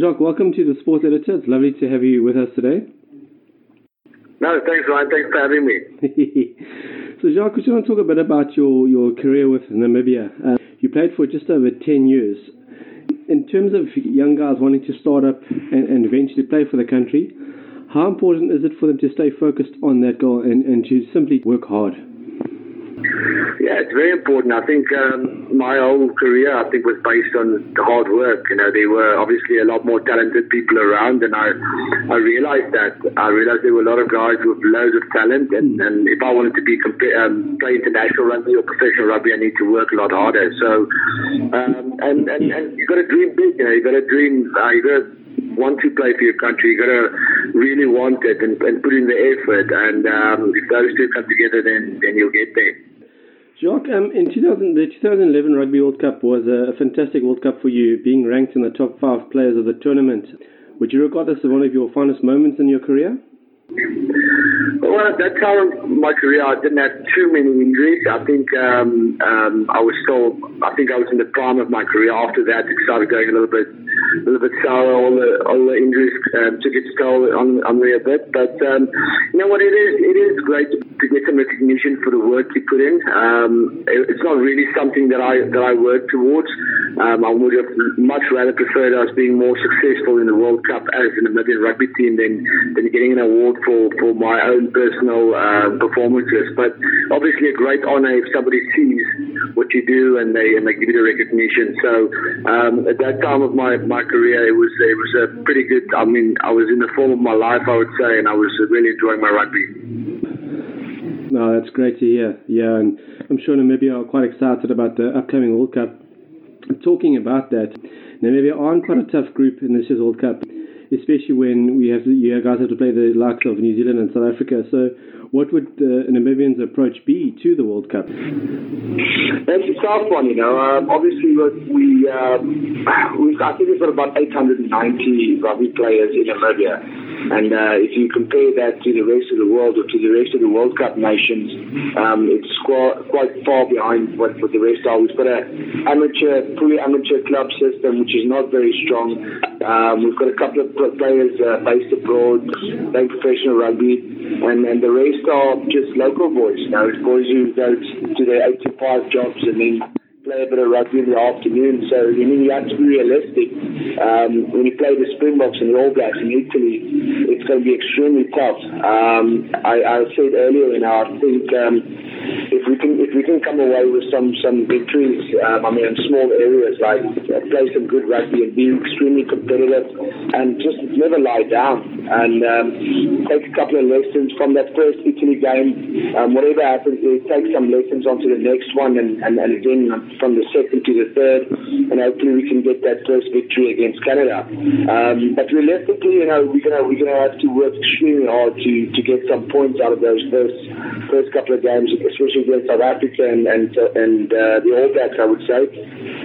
Well, Jacques, welcome to the Sports Editor. It's lovely to have you with us today. No, thanks, Ryan. Thanks for having me. so, Jacques, we just want to talk a bit about your, your career with Namibia. Uh, you played for just over 10 years. In terms of young guys wanting to start up and, and eventually play for the country, how important is it for them to stay focused on that goal and, and to simply work hard? Yeah, it's very important. I think um, my whole career, I think, was based on hard work. You know, there were obviously a lot more talented people around, and I, I realized that. I realized there were a lot of guys with loads of talent, and, and if I wanted to be um, play international rugby or professional rugby, I need to work a lot harder. So, um, and and and you got to dream big. You know, you got to dream. Uh, you got to want to play for your country, you got to really want it and, and, put in the effort. And um, if those two come together, then then you'll get there. Jacques, um, in 2000, the 2011 Rugby World Cup was a, a, fantastic World Cup for you, being ranked in the top five players of the tournament. Would you regard this as one of your finest moments in your career? Well, at that time of my career, I didn't have too many injuries. I think um, um, I was still, I think I was in the prime of my career. After that, it started going a little bit, a little bit sour. All the all the injuries um, took its toll on, on me a bit. But um, you know what? It is it is great to, to get some recognition for the work you put in. Um, it, it's not really something that I that I work towards. Um, I would have much rather preferred us being more successful in the World Cup as an Namibian rugby team than than getting an award for, for my own personal uh, performances. But obviously, a great honour if somebody sees what you do and they and they give you the recognition. So um, at that time of my, my career, it was it was a pretty good. I mean, I was in the form of my life, I would say, and I was really enjoying my rugby. No, that's great to hear. Yeah, and I'm sure Namibia are quite excited about the upcoming World Cup. Talking about that, Namibia are in quite a tough group in this year's World Cup especially when we have to, you guys have to play the likes of New Zealand and South Africa. So, what would uh, Namibians' approach be to the World Cup? That's a tough one, you know. Um, obviously, we, um, we I think we've got about 890 rugby players in Namibia. And uh, if you compare that to the rest of the world or to the rest of the World Cup nations, um, it's quite, quite far behind what, what the rest are. We've got an amateur, fully amateur club system, which is not very strong. Um, we've got a couple of players uh, based abroad, playing professional rugby, and, and the rest are just local boys. Know, it's boys who go to their 8 to 5 jobs and then play a bit of rugby in the afternoon. So, I mean, you have to be realistic. Um, when you play the Springboks and the All Blacks in Italy, it's going to be extremely tough. Um, I, I said earlier, you know, I think um, if we can if we can come away with some some victories, um, I mean, in small areas like uh, play some good rugby and be extremely competitive, and just never lie down and um, take a couple of lessons from that first Italy game. Um, whatever happens, there, take some lessons onto the next one, and, and, and then from the second to the third, and hopefully we can get that first victory against Canada. Um, but realistically, you know, we're gonna we're gonna have to work extremely hard to to get some points out of those first first couple of games especially against South Africa and and, and uh, the All Blacks, I would say.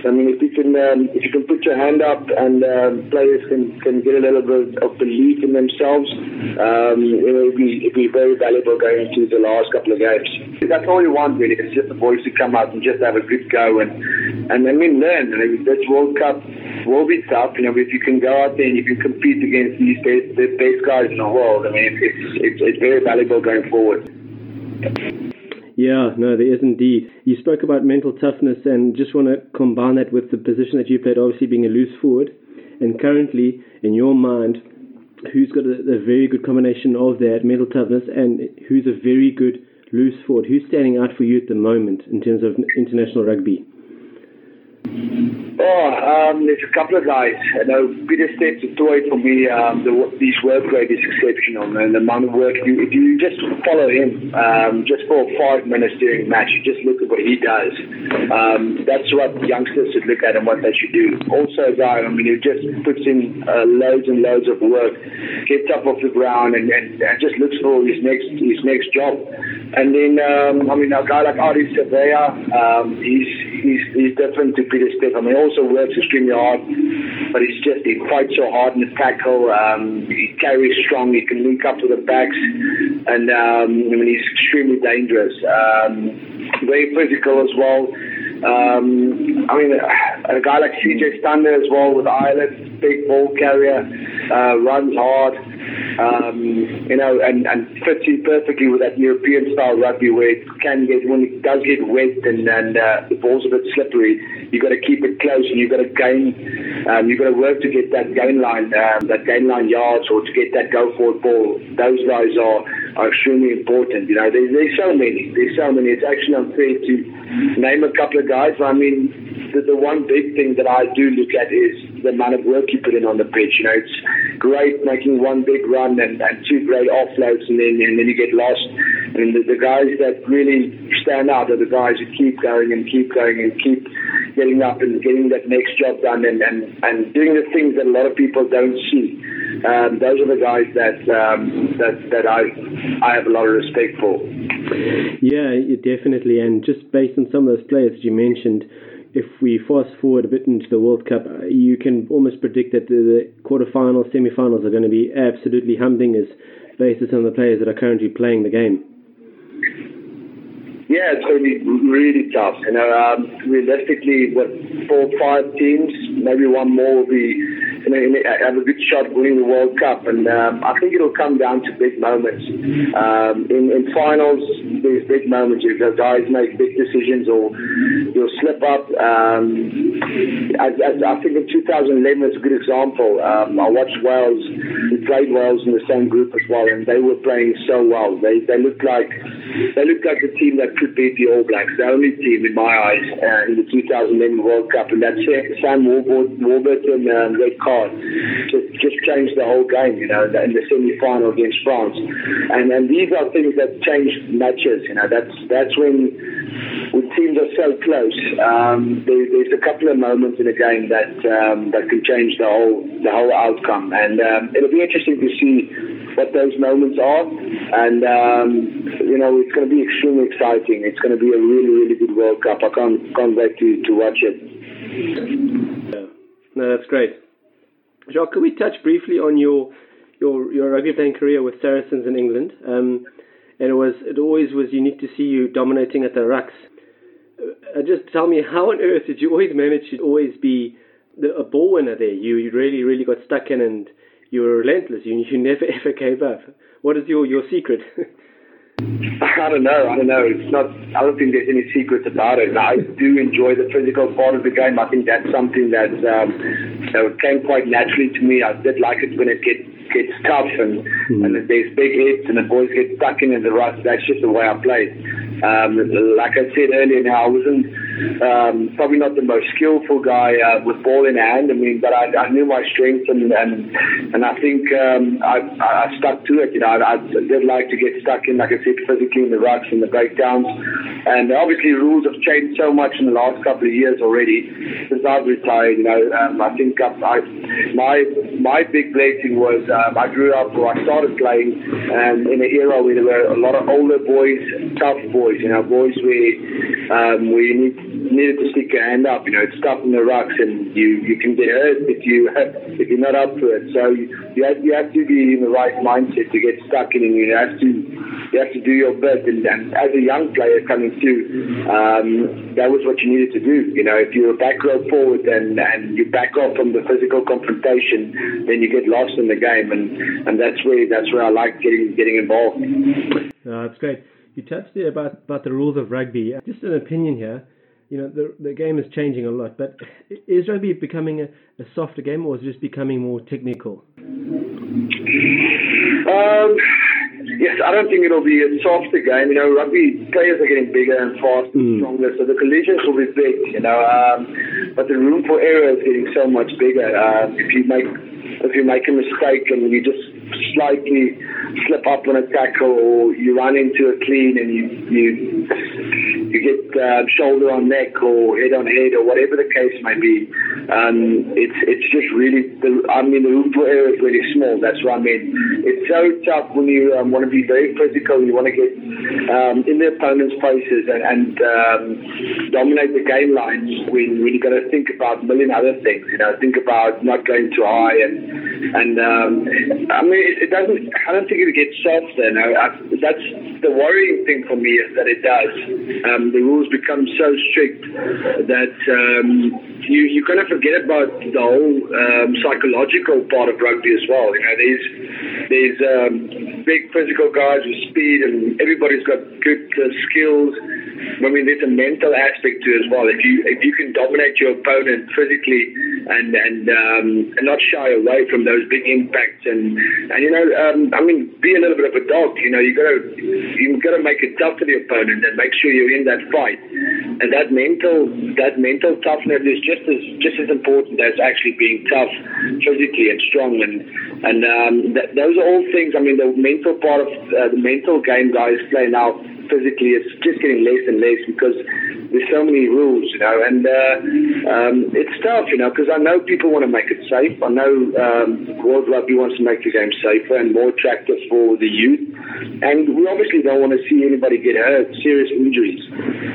I mean, if you can um, if you can put your hand up and um, players can, can get a little bit of belief in themselves, um, it will be it'll be very valuable going into the last couple of games. That's all you want really. It's just the boys to come out and just have a good go and and I mean learn. Mean, this World Cup will be tough. You know, if you can go out there and you can compete against these best, the best guys in the world, I mean, it's, it's, it's very valuable going forward. Yeah, no, there is indeed. You spoke about mental toughness and just want to combine that with the position that you played, obviously being a loose forward. And currently, in your mind, who's got a, a very good combination of that mental toughness and who's a very good loose forward? Who's standing out for you at the moment in terms of international rugby? Oh, um, there's a couple of guys. I know Pieter-Steph du Toit for me. Um, the, his work rate is exceptional, and the amount of work you, if you just follow him um, just for five minutes during a match, you just look at what he does. Um, that's what youngsters should look at and what they should do. Also, a guy, I mean, who just puts in uh, loads and loads of work, gets up off the ground, and, and, and just looks for his next his next job. And then, um, I mean, a guy like Ardie Savea, um, he's, he's he's different to Pieter-Steph. I mean, also works extremely hard, but he's just he fights so hard in the tackle. Um, he carries strong. He can link up to the backs, and um, I mean he's extremely dangerous. Um, very physical as well. Um, I mean, a guy like CJ Stander as well with Ireland, big ball carrier, uh, runs hard, um, you know, and, and fits in perfectly with that European style rugby where it can get, when it does get wet and, and uh, the ball's a bit slippery, you've got to keep it close and you've got to gain, um, you've got to work to get that gain line, um, that gain line yards or to get that go forward ball. Those guys are, are extremely important. You know, there, there's so many. There's so many. It's actually unfair to name a couple of guys. I mean, the, the one big thing that I do look at is the amount of work you put in on the pitch. You know, it's great making one big run and, and two great offloads, and then and then you get lost. And the, the guys that really stand out are the guys who keep going and keep going and keep getting up and getting that next job done and, and, and doing the things that a lot of people don't see. Um, those are the guys that um, that that I I have a lot of respect for. Yeah, definitely. And just based on some of those players that you mentioned, if we fast forward a bit into the World Cup, uh, you can almost predict that the, the quarterfinals, semi-finals are going to be absolutely humdingers based on the players that are currently playing the game. Yeah, it's going to be really tough. You know, um, realistically, with four, five teams, maybe one more will be you know, have a good shot winning the World Cup. And um, I think it'll come down to big moments. Um, in, in finals, there's big moments. If the guys make big decisions or you'll slip up. Um, I, I, I think in 2011 is a good example. Um, I watched Wales. We played Wales in the same group as well, and they were playing so well. They they looked like they looked like the team that could beat the All Blacks. The only team in my eyes uh, in the 2011 World Cup, and that's Sam Warburton um, red card just just changed the whole game, you know, in the semi-final against France. And and these are things that change matches, you know. That's that's when when teams are so close. Um, there, there's a couple of moments in a game that um, that can change the whole the whole outcome, and um, it'll be interesting to see what those moments are. And um, you know, it's going to be extremely exciting. It's going to be a really really good World Cup. I can't can't wait to to watch it. Yeah. No, that's great. Jacques, could we touch briefly on your your your rugby playing career with Saracens in England? Um, and it was it always was unique to see you dominating at the rucks. Uh, just tell me, how on earth did you always manage to always be the, a ball winner there? You you really really got stuck in, and you were relentless. You you never ever gave up. What is your your secret? I don't know. I don't know. It's not. I don't think there's any secrets about it. I do enjoy the physical part of the game. I think that's something that um, that came quite naturally to me. I did like it when it gets gets tough and mm. and there's big hits and the boys get stuck in the rucks. That's just the way I play. Um, like I said earlier, now I wasn't um, probably not the most skillful guy uh, with ball in hand. I mean, but I, I knew my strengths and and and I think um, I, I stuck to it. You know, I, I did like to get stuck in, like I said, physically in the rucks and the breakdowns. And obviously, rules have changed so much in the last couple of years already since I've retired. You know, um, I think I, I, my my big blessing was um, I grew up, or I started playing um, in an era where there were a lot of older boys, tough boys you know, boys where um, you need needed to stick your hand up. You know, it's tough in the rucks, and you you can get hurt if you if you're not up to it. So you, you have you have to be in the right mindset to get stuck in, and you have to you have to do your best. And, and as a young player coming through, um, that was what you needed to do. You know, if you're a back row forward and and you back off from the physical confrontation, then you get lost in the game, and and that's where that's where I like getting getting involved. Uh, that's great. You touched there about, about the rules of rugby. Just an opinion here. You know, the, the game is changing a lot, but is rugby becoming a, a softer game or is it just becoming more technical? Um, yes, I don't think it'll be a softer game. You know, rugby players are getting bigger and faster and mm. stronger, so the collisions will be big, you know, um, but the room for error is getting so much bigger. Uh, if you make if you make a mistake and you just slightly slip up on a tackle or you run into a clean and you you you get uh, shoulder on neck or head on head or whatever the case may be, um, it's it's just really the, I mean the room for error is really small. That's what I mean. It's so tough when you um, want to be very physical. You want to get um, in the opponent's faces and, and um, dominate the gain lines when when you got to think about a million other things. You know, think about not going too high and and um, I mean it, it doesn't. I don't think it gets softer. No, I, that's the worrying thing for me is that it does. The rules become so strict that um, you you kind of forget about the whole um, psychological part of rugby as well. You know, there's there's um, big physical guys with speed, and everybody's got good uh, skills. I mean, there's a mental aspect to it as well. If you if you can dominate your opponent physically and and um, and not shy away from those big impacts, and and you know, um, I mean, be a little bit of a dog. You know, you got to you got to make it tough for the opponent and make sure you're in that fight. And that mental that mental toughness is just as just as important as actually being tough physically and strong. And and um, th- those are all things. I mean, the mental part of uh, the mental game guys play now physically it's just getting less and less because there's so many rules, you know, and uh, um, it's tough, you know, because I know people want to make it safe. I know um, World Rugby wants to make the game safer and more attractive for the youth, and we obviously don't want to see anybody get hurt, serious injuries.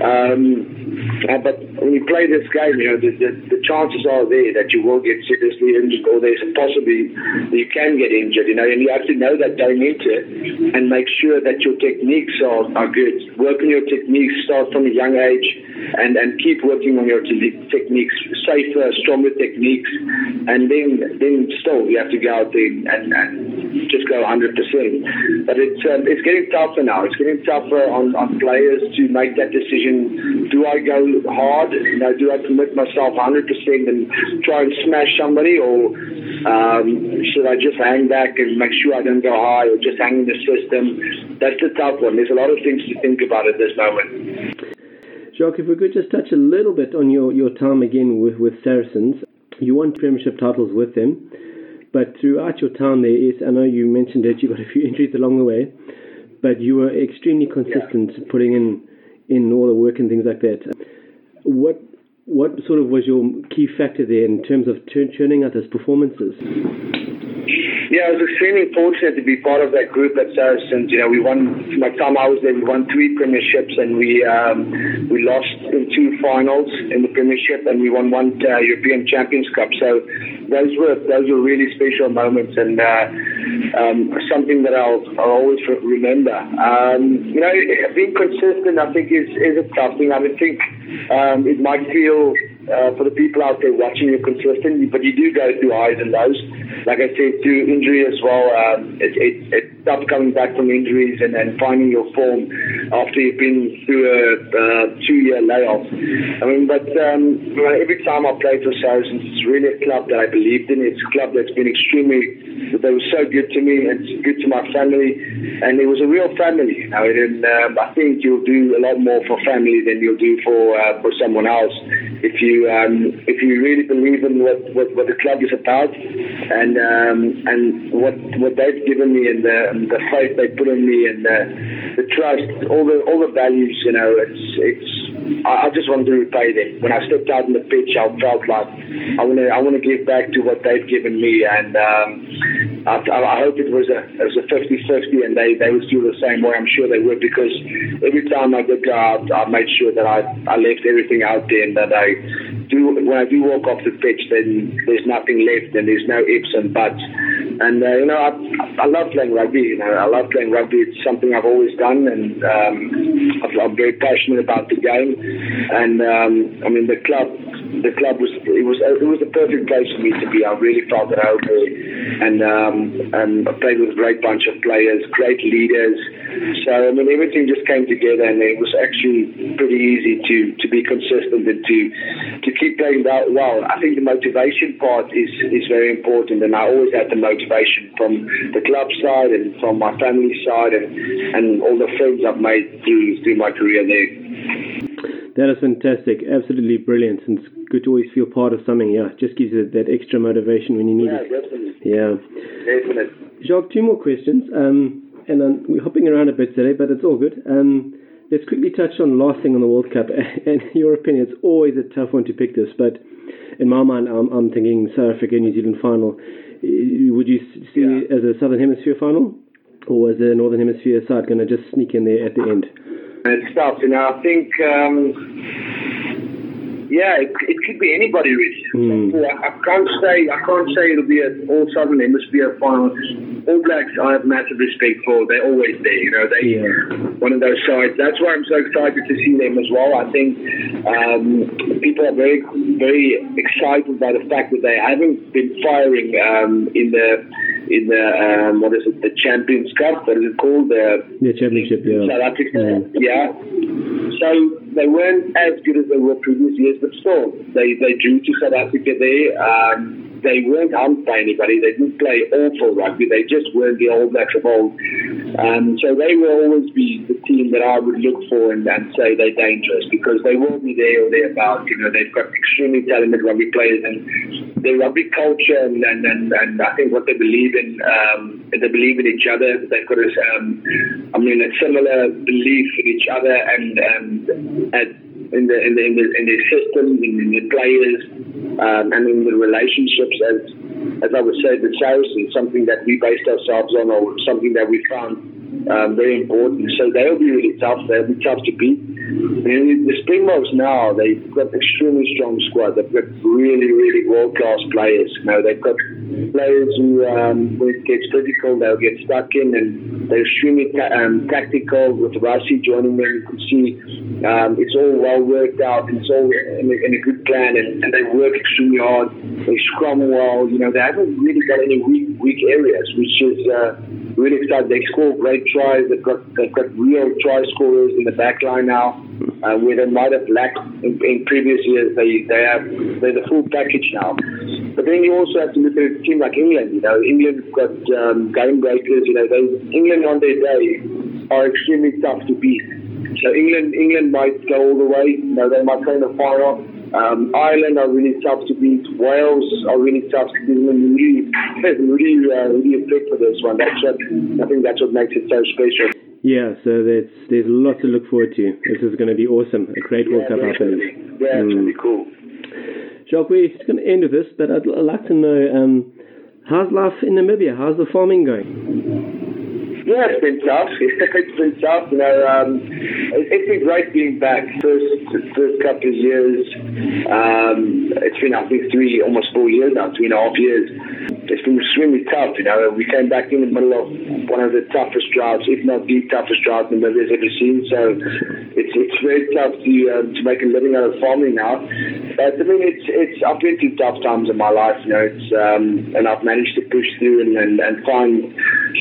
Um, uh, but when you play this game, you know, the, the, the, chances are there that you will get seriously injured or there's a possibility you can get injured, you know, and you have to know that going it and make sure that your techniques are, are good. Work on your techniques, start from a young age and, and keep working on your te- techniques, safer, stronger techniques, and then then still you have to go out there and, and just go 100%. But it's um, it's getting tougher now. It's getting tougher on, on players to make that decision. Do I go hard? You know, do I commit myself 100% and try and smash somebody, or um, should I just hang back and make sure I don't go high, or just hang in the system? That's the tough one. There's a lot of things to think about at this moment. Jacques, if we could just touch a little bit on your, your time again with, with Saracens. You won premiership titles with them, but throughout your time there is, I know you mentioned it, you got a few injuries along the way, but you were extremely consistent yeah. putting in, in all the work and things like that. What what sort of was your key factor there in terms of churning out those performances? Yeah, I was extremely fortunate to be part of that group at Saracens. You know, we won, my time I was there, we won three premierships and we um, we lost in two finals in the premiership and we won one uh, European Champions Cup. So those were those were really special moments and uh, um, something that I'll, I'll always remember. Um, you know, being consistent, I think, is, is a tough thing. I would think um, it might feel uh, for the people out there watching you consistently, but you do go through highs and lows. Like I said, through injury as well, um, it, it, coming back from injuries and, and finding your form after you've been through a uh, two-year layoff. I mean, but um, every time I played for Saracens, it's really a club that I believed in. It's a club that's been extremely, they were so good to me and good to my family, and it was a real family. You know, and um, I think you'll do a lot more for family than you'll do for uh, for someone else if you um, if you really believe in what, what, what the club is about and um, and what what they've given me and the, the faith they put in me and the, the trust, all the all the values, you know, it's it's. I, I just wanted to repay them. When I stepped out on the pitch, I felt like I want to I want to give back to what they've given me, and um, I, I hope it was a it was a 50-50 and they they would feel the same way. I'm sure they would because every time I did go out, I made sure that I I left everything out there and that I do when I do walk off the pitch, then there's nothing left and there's no ifs and buts. And uh, you know, I, I love playing rugby. You know, I love playing rugby. It's something I've always done, and um, I'm very passionate about the game. And um, I mean, the club, the club was it was it was the perfect place for me to be. I really felt at home there, and um, and I played with a great bunch of players, great leaders. So I mean, everything just came together, and it was actually pretty easy to to be consistent and to to keep playing that well. I think the motivation part is is very important, and I always had the motivation from the club side and from my family side and, and all the friends I've made through, through my career there. That is fantastic. Absolutely brilliant. And good to always feel part of something. Yeah, just gives you that extra motivation when you need yeah, it. Definitely. Yeah, definitely. Jacques, two more questions. Um, and um, we're hopping around a bit today, but it's all good. Um, let's quickly touch on last thing on the World Cup. And your opinion, it's always a tough one to pick this, but in my mind, I'm, I'm thinking South Africa New Zealand final. Would you see yeah. it as a Southern Hemisphere final, or was the Northern Hemisphere side going to just sneak in there at the end? It's tough, you know. I think um, yeah, it, it could be anybody really. Mm. So I, I can't say I can't say it'll be an all Southern Hemisphere final. All Blacks, I have massive respect for. They're always there. You know, they Yeah. one of those sides. That's why I'm so excited to see them as well. I think um, people are very very excited by the fact that they haven't been firing um, in the in the um, what is it the Champions Cup? What is it called? The The championship, yeah. South Africa. Mm. Yeah. So they weren't as good as they were previous years, but still, they, they drew to South Africa there. Um, they weren't humped by anybody. They didn't play awful rugby. They just weren't the All Blacks of old. Um, so they will always be the team that I would look for and, and say they're dangerous because they will be there or thereabouts. You know, they've got extremely talented rugby players and their rugby culture and, and, and, and I think what they believe in, um, they believe in each other. They've got a, um, I mean, a similar belief in each other and, um, and in the in the in the, in the system, in, in the players, um, and in the relationships. As as I would say, the Saracens, something that we based ourselves on, or something that we found um, very important. So they'll be really tough. They'll be tough to beat. And the Springboks now, they've got extremely strong squad. They've got really, really world class players. You know, they've got players who, um, when it gets physical, they'll get stuck in, and they're extremely ta- um, tactical. With Rassie joining them, you can see um, it's all well worked out, and it's all in a, in a good plan, and, and they work extremely hard. They scrum well. You know, they haven't really got any weak weak areas, which is. Uh, Really excited. They score great tries. They've got they've got real try scorers in the back line now, uh, where they might have lacked in, in previous years. They they have they're the full package now. But then you also have to look at a team like England. You know, England's got um, game breakers. You know, they England on their day are extremely tough to beat. So England England might go all the way. You know, they might go the final. Um, Ireland are really tough to beat. Wales are really tough to beat. And really, really, uh, really fit for this one. That's what I think. That's what makes it so special. Yeah, so there's there's a lot to look forward to. This is going to be awesome. A great World Cup, I believe. Yeah, it's Mm. really cool. Jacques, we're just going to end with this, but I'd, I'd like to know um, how's life in Namibia? How's the farming going? Yeah, it's been tough. it's been tough. You know, um, it, it's been great being back. First, first couple of years. Um, it's been, I think, three, almost four years now, three and a half years. It's been extremely tough. You know, we came back in the middle of one of the toughest droughts, if not the toughest drought Namibia's ever seen. So it's it's very tough to um, to make a living out of farming now. But I mean, it's it's I've been through tough times in my life. You know, it's um, and I've managed to push through and and, and find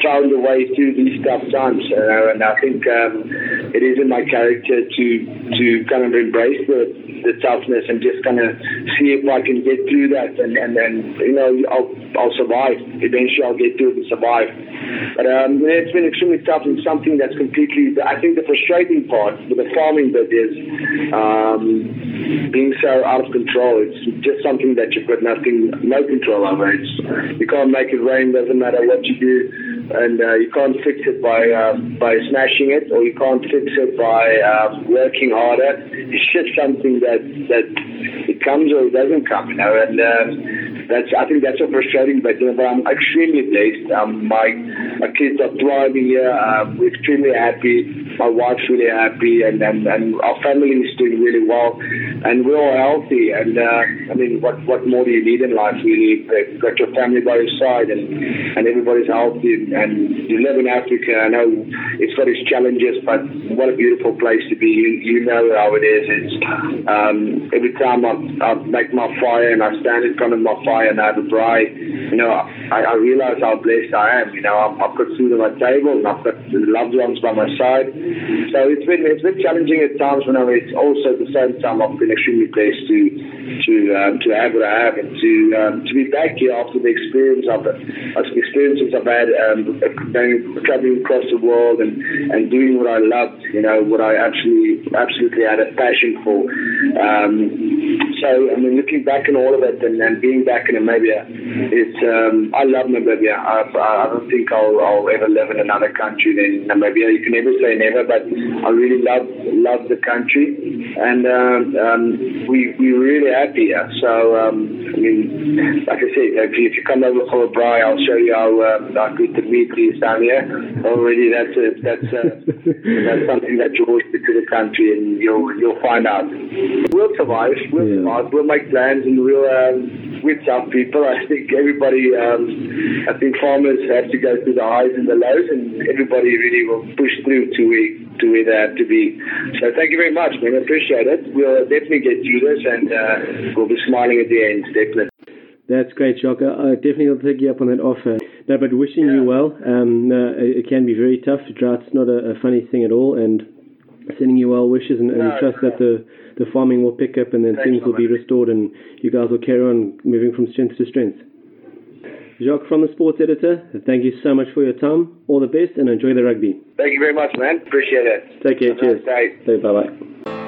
found a way through these tough times. And I think um, it is in my character to to kind of embrace the the toughness and just kind of see if I can get through that and and then you know I'll I'll survive. Eventually, I'll get through it and survive. But um, it's been extremely tough and something that's completely. I think the frustrating part with the farming bit is um, being so out of control. It's just something that you've got nothing, no control over. It's you can't make it rain. Doesn't matter what you do, and uh, you can't fix it by um, by smashing it, or you can't fix it by um, working harder. It's just something that that it comes or it doesn't come. You know, and. Um, that's I think that's a frustrating But, you know, but I'm extremely blessed. Um, my my kids are thriving here. We're extremely happy. My wife's really happy, and, and, and our family is doing really well, and we're all healthy. And uh, I mean, what what more do you need in life, really? You've got your family by your side, and and everybody's healthy. And you live in Africa. I know it's got its challenges, but what a beautiful place to be. You you know how it is. It's um, every time I, I make my fire and I stand in front of my fire and I have a braai, you know, I, I realize how blessed I am. You know, I've, I've got food on my table and I've got loved ones by my side. So it's been it's been challenging at times, but it's also at the same time I've been extremely blessed to to um, to have what I have and to um, to be back here after the experience of the experiences I've had um, traveling across the world and and doing what I loved. You know, what I absolutely absolutely had a passion for. Um, so, I mean, looking back on all of it and, and being back in Namibia, it's, um, I love Namibia. I, I don't think I'll, I'll ever live in another country than Namibia. You can never say never, but I really love, love the country. And, um, um, we, we're really happy here. So, um, I mean, like I said, if you, if you come over for a braai, I'll show you how, uh, how good the meat is down here. Already, that's a, that's a, that's something that you always do to the country, and you'll you'll find out. We'll survive. We'll Yeah. survive. We'll make plans, and we'll um, with some people. I think everybody. Um, I think farmers have to go through the highs and the lows, and everybody really will push through to where to where they have to be. So thank you very much, man. I appreciate it. We'll definitely get through this, and uh, we'll be smiling at the end. Definitely. That's great, Jacques. I definitely will take you up on that offer. No, but wishing you well. Um, no, it it can be very tough. Drought's not a, a funny thing at all, and sending you well wishes and, and No, trust that the, the farming will pick up and then Thanks, things will be restored and you guys will carry on moving from strength to strength. Jacques from the sports editor, thank you so much for your time. All the best and enjoy the rugby. Thank you very much, man. Appreciate it. Take care. Have Cheers. nice. Bye bye.